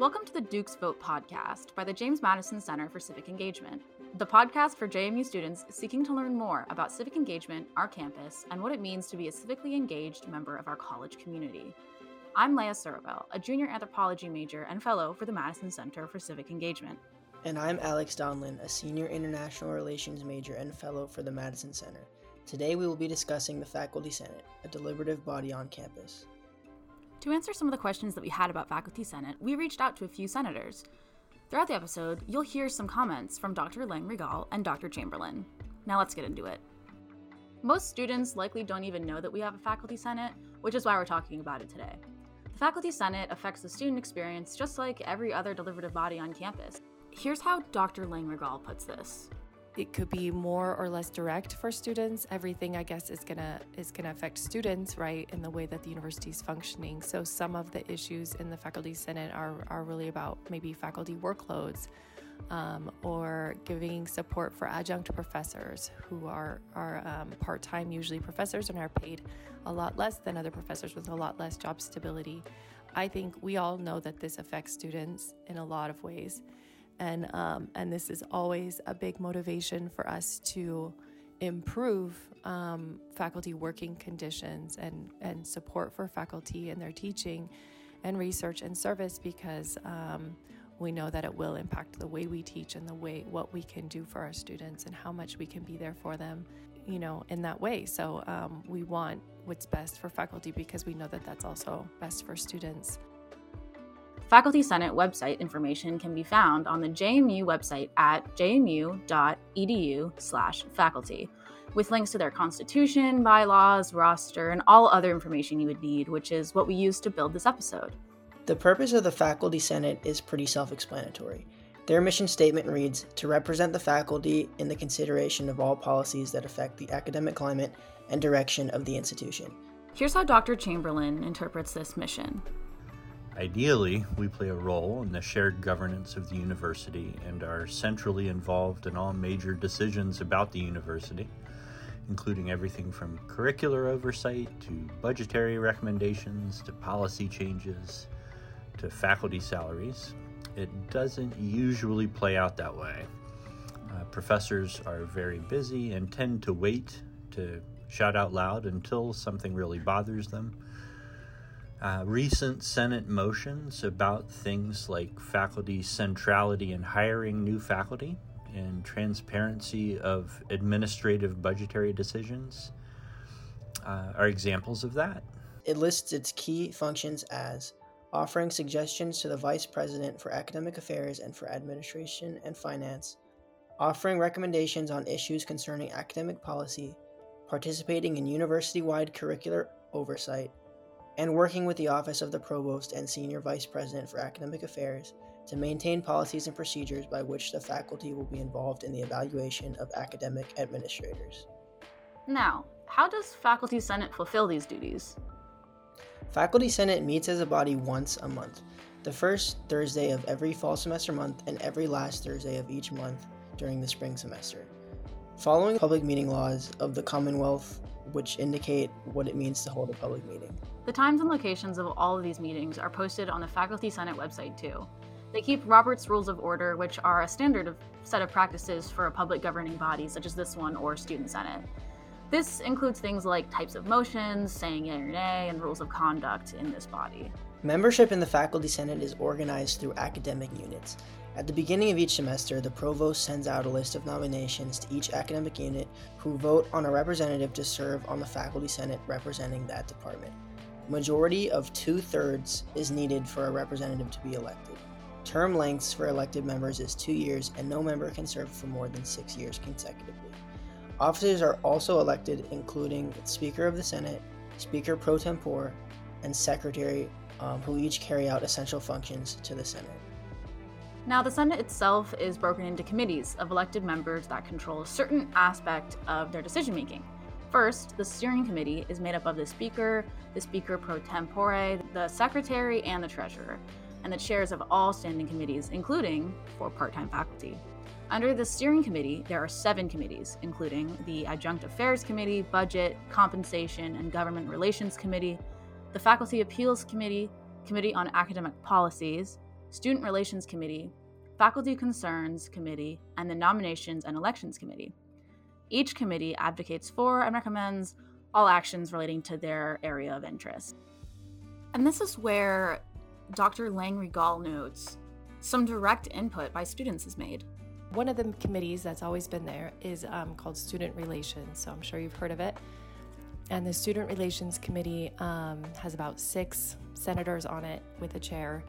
Welcome to the Duke's Vote podcast by the James Madison Center for Civic Engagement, the podcast for JMU students seeking to learn more about civic engagement, our campus, and what it means to be a civically engaged member of our college community. I'm Leia Surovell, a junior anthropology major and fellow for the Madison Center for Civic Engagement. And I'm Alex Donlon, a senior international relations major and fellow for the Madison Center. Today we will be discussing the Faculty Senate, a deliberative body on campus. To answer some of the questions that we had about Faculty Senate, we reached out to a few senators. Throughout the episode, you'll hear some comments from Dr. Lang-Rigal and Dr. Chamberlin. Now let's get into it. Most students likely don't even know that we have a Faculty Senate, which is why we're talking about it today. The Faculty Senate affects the student experience just like every other deliberative body on campus. Here's how Dr. Lang-Rigal puts this it could be more or less direct for students. Everything, I guess, is gonna is gonna affect students, right, in the way that the university is functioning. So some of the issues in the faculty senate are are really about maybe faculty workloads, um, or giving support for adjunct professors who are are um, part time, usually professors, and are paid a lot less than other professors with a lot less job stability. I think we all know that this affects students in a lot of ways and um, and this is always a big motivation for us to improve um, faculty working conditions and and support for faculty in their teaching and research and service because um, we know that it will impact the way we teach and the way what we can do for our students and how much we can be there for them you know in that way. So um, we want what's best for faculty because we know that that's also best for students Faculty Senate website information can be found on the JMU website at jmu.edu/faculty, with links to their constitution, bylaws, roster, and all other information you would need, which is what we used to build this episode. The purpose of the Faculty Senate is pretty self explanatory. Their mission statement reads To represent the faculty in the consideration of all policies that affect the academic climate and direction of the institution. Here's how Dr. Chamberlin interprets this mission. Ideally, we play a role in the shared governance of the university and are centrally involved in all major decisions about the university, including everything from curricular oversight to budgetary recommendations to policy changes to faculty salaries. It doesn't usually play out that way. Uh, professors are very busy and tend to wait to shout out loud until something really bothers them uh, recent Senate motions about things like faculty centrality in hiring new faculty and transparency of administrative budgetary decisions uh, are examples of that. It lists its key functions as offering suggestions to the Vice President for Academic Affairs and for Administration and Finance, offering recommendations on issues concerning academic policy, participating in university wide curricular oversight, and working with the Office of the Provost and Senior Vice President for Academic Affairs to maintain policies and procedures by which the faculty will be involved in the evaluation of academic administrators. Now, how does Faculty Senate fulfill these duties? Faculty Senate meets as a body once a month, the first Thursday of every fall semester month and every last Thursday of each month during the spring semester. Following public meeting laws of the Commonwealth, which indicate what it means to hold a public meeting. The times and locations of all of these meetings are posted on the Faculty Senate website too. They keep Robert's Rules of Order, which are a standard of set of practices for a public governing body such as this one or Student Senate. This includes things like types of motions, saying yay or nay, and rules of conduct in this body. Membership in the Faculty Senate is organized through academic units. At the beginning of each semester, the provost sends out a list of nominations to each academic unit who vote on a representative to serve on the Faculty Senate representing that department majority of two thirds is needed for a representative to be elected. Term lengths for elected members is two years, and no member can serve for more than six years consecutively. Officers are also elected, including Speaker of the Senate, Speaker pro tempore, and Secretary, um, who each carry out essential functions to the Senate. Now, the Senate itself is broken into committees of elected members that control a certain aspect of their decision making. First, the steering committee is made up of the Speaker, the Speaker pro tempore, the Secretary, and the Treasurer, and the chairs of all standing committees, including for part time faculty. Under the steering committee, there are seven committees, including the Adjunct Affairs Committee, Budget, Compensation, and Government Relations Committee, the Faculty Appeals Committee, Committee on Academic Policies, Student Relations Committee, Faculty Concerns Committee, and the Nominations and Elections Committee. Each committee advocates for and recommends all actions relating to their area of interest. And this is where Dr. Lang-Rigal notes some direct input by students is made. One of the committees that's always been there is um, called Student Relations, so I'm sure you've heard of it. And the Student Relations Committee um, has about six senators on it with a chair.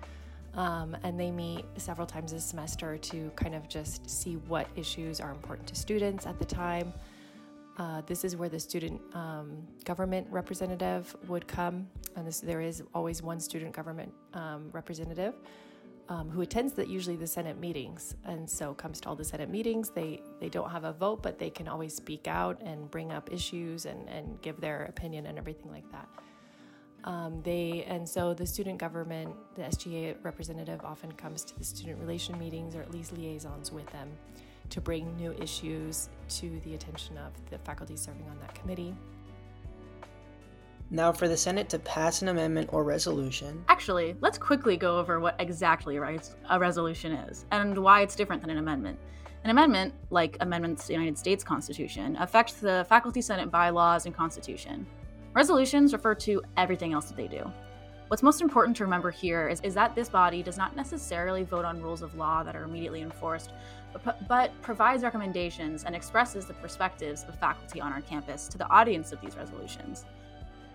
Um, and they meet several times a semester to kind of just see what issues are important to students at the time. Uh, this is where the student um, government representative would come, and this, there is always one student government um, representative um, who attends the, usually the Senate meetings, and so comes to all the Senate meetings. They they don't have a vote, but they can always speak out and bring up issues and, and give their opinion and everything like that. Um, they and so the student government, the SGA representative often comes to the student relation meetings or at least liaisons with them to bring new issues to the attention of the faculty serving on that committee. Now, for the Senate to pass an amendment or resolution. Actually, let's quickly go over what exactly a resolution is and why it's different than an amendment. An amendment, like amendments to the United States Constitution, affects the Faculty Senate bylaws and Constitution. Resolutions refer to everything else that they do. What's most important to remember here is, is that this body does not necessarily vote on rules of law that are immediately enforced, but, but provides recommendations and expresses the perspectives of faculty on our campus to the audience of these resolutions.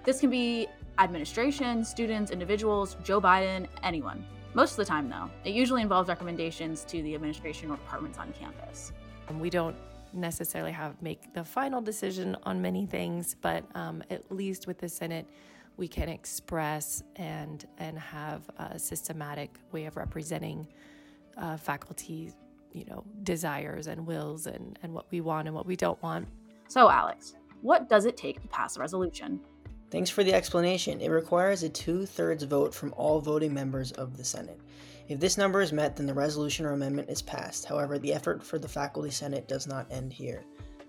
This can be administration, students, individuals, Joe Biden, anyone. Most of the time, though, it usually involves recommendations to the administration or departments on campus. We don't necessarily have make the final decision on many things, but um, at least with the Senate, we can express and and have a systematic way of representing uh, faculty, you know, desires and wills and and what we want and what we don't want. So, Alex, what does it take to pass a resolution? Thanks for the explanation. It requires a two thirds vote from all voting members of the Senate. If this number is met, then the resolution or amendment is passed. However, the effort for the Faculty Senate does not end here.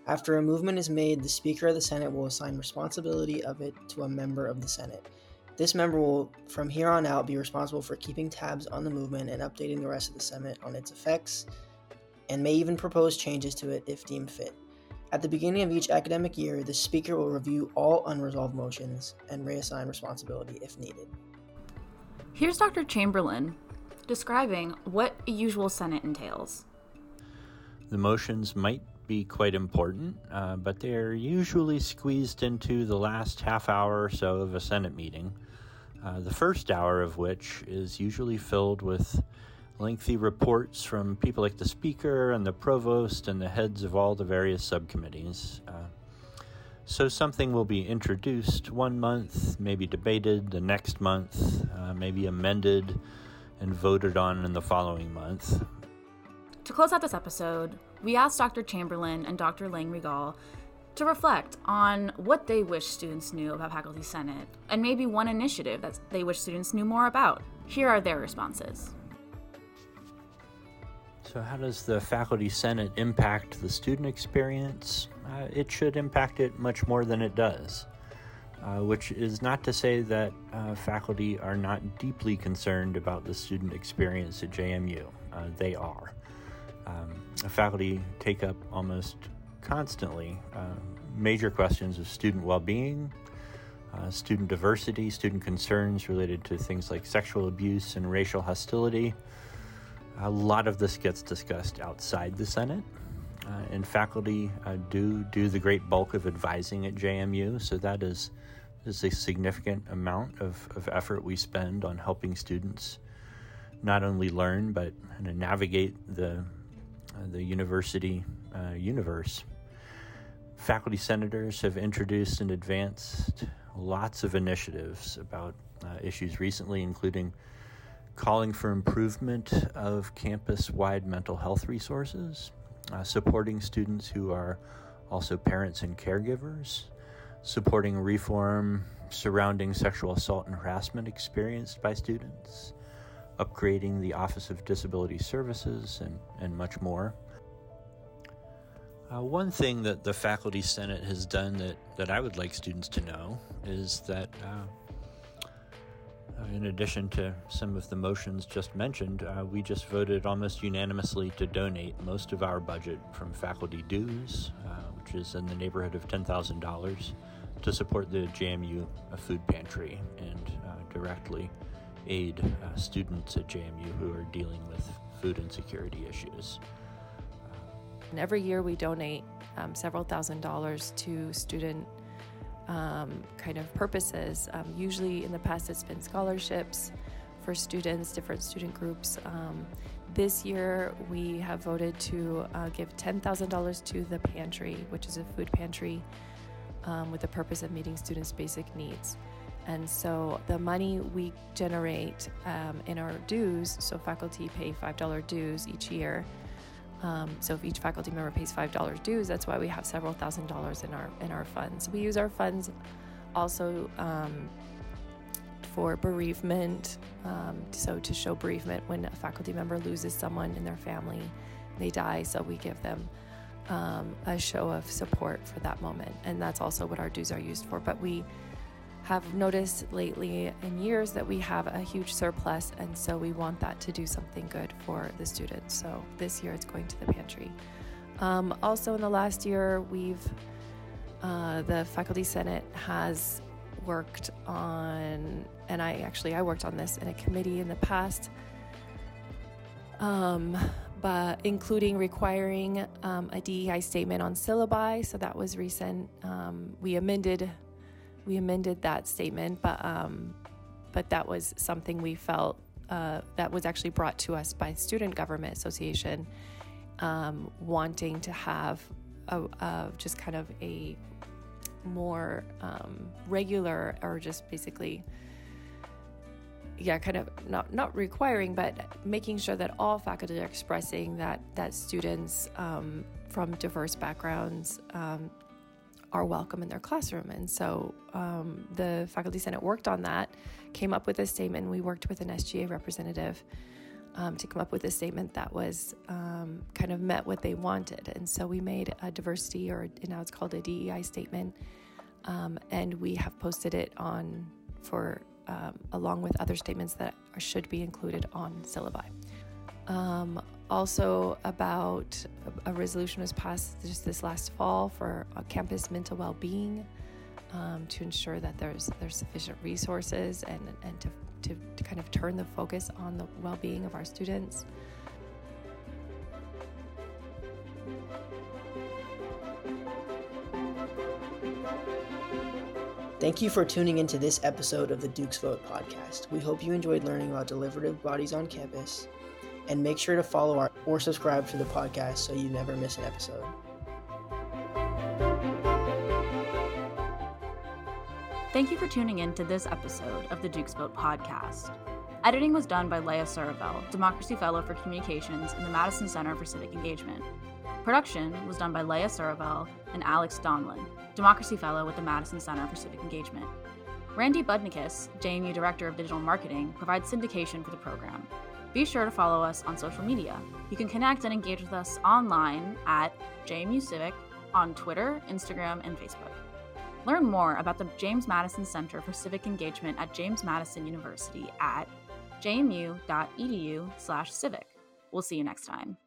After a movement is made, the Speaker of the Senate will assign responsibility of it to a member of the Senate. This member will, from here on out, be responsible for keeping tabs on the movement and updating the rest of the Senate on its effects, and may even propose changes to it if deemed fit. At the beginning of each academic year, the Speaker will review all unresolved motions and reassign responsibility if needed. Here's Dr. Chamberlin describing what a usual Senate entails. The motions might be quite important, uh, but they're usually squeezed into the last half hour or so of a Senate meeting, uh, the first hour of which is usually filled with lengthy reports from people like the Speaker and the Provost and the heads of all the various subcommittees. Uh, so something will be introduced one month, maybe debated the next month, uh, maybe amended and voted on in the following month. To close out this episode, we asked Dr. Chamberlin and Dr. Lang-Rigal to reflect on what they wish students knew about Faculty Senate and maybe one initiative that they wish students knew more about. Here are their responses. So, how does the Faculty Senate impact the student experience? Uh, it should impact it much more than it does uh, which is not to say that uh, faculty are not deeply concerned about the student experience at JMU. Uh, they are. Um, faculty take up almost constantly uh, major questions of student well being, uh, student diversity, student concerns related to things like sexual abuse and racial hostility. A lot of this gets discussed outside the Senate. Uh, and faculty uh, do do the great bulk of advising at JMU, so that is is a significant amount of, of effort we spend on helping students not only learn but uh, navigate the uh, the university uh, universe. Faculty senators have introduced and advanced lots of initiatives about uh, issues recently, including calling for improvement of campus wide mental health resources, uh, supporting students who are also parents and caregivers, supporting reform surrounding sexual assault and harassment experienced by students, upgrading the Office of Disability Services, and, and much more. Uh, one thing that the Faculty Senate has done that, that I would like students to know is that uh, in addition to some of the motions just mentioned, uh, we just voted almost unanimously to donate most of our budget from faculty dues, uh, which is in the neighborhood of $10,000, to support the JMU food pantry and uh, directly aid uh, students at JMU who are dealing with food insecurity issues. And every year we donate um, several thousand dollars to student um, kind of purposes. Um, usually in the past, it's been scholarships for students, different student groups. Um, this year, we have voted to uh, give $10,000 to the pantry, which is a food pantry um, with the purpose of meeting students' basic needs. And so the money we generate um, in our dues, so faculty pay $5 dues each year. Um, so if each faculty member pays five dollars dues, that's why we have several thousand dollars in our in our funds. We use our funds also um, for bereavement. Um, so to show bereavement when a faculty member loses someone in their family, they die. So we give them um, a show of support for that moment, and that's also what our dues are used for. But we have noticed lately in years that we have a huge surplus, and so we want that to do something good for the students. So this year it's going to the pantry. Um, also, in the last year, we've uh, the faculty senate has worked on, and I actually I worked on this in a committee in the past. Um, but including requiring um, a DEI statement on syllabi. So that was recent. Um, we amended we amended that statement, but um, but that was something we felt uh, that was actually brought to us by Student Government Association, um, wanting to have a, a, just kind of a more um, regular or just basically yeah kind of not not requiring but making sure that all faculty are expressing that that students um, from diverse backgrounds um, are welcome in their classroom. And so um, the Faculty Senate worked on that, came up with a statement. We worked with an SGA representative um, to come up with a statement that was um, kind of met what they wanted. And so we made a diversity, or now it's called a DEI statement, um, and we have posted it on for um, along with other statements that should be included on syllabi. Um, also, about a resolution was passed just this last fall for campus mental well-being um, to ensure that there's there's sufficient resources and and to, to, to kind of turn the focus on the well-being of our students. Thank you for tuning into this episode of the Duke's Vote podcast. We hope you enjoyed learning about deliberative bodies on campus and make sure to follow our or subscribe to the podcast so you never miss an episode. Thank you for tuning in to this episode of the Duke's Vote podcast. Editing was done by Leia Surovell, Democracy Fellow for Communications in the Madison Center for Civic Engagement. Production was done by Leia Surovell and Alex Donlon, Democracy Fellow with the Madison Center for Civic Engagement. Randy Budnikis, JMU Director of Digital Marketing, provides syndication for the program. Be sure to follow us on social media. You can connect and engage with us online at JMU Civic on Twitter, Instagram, and Facebook. Learn more about the James Madison Center for Civic Engagement at James Madison University at jmu.edu/civic. We'll see you next time.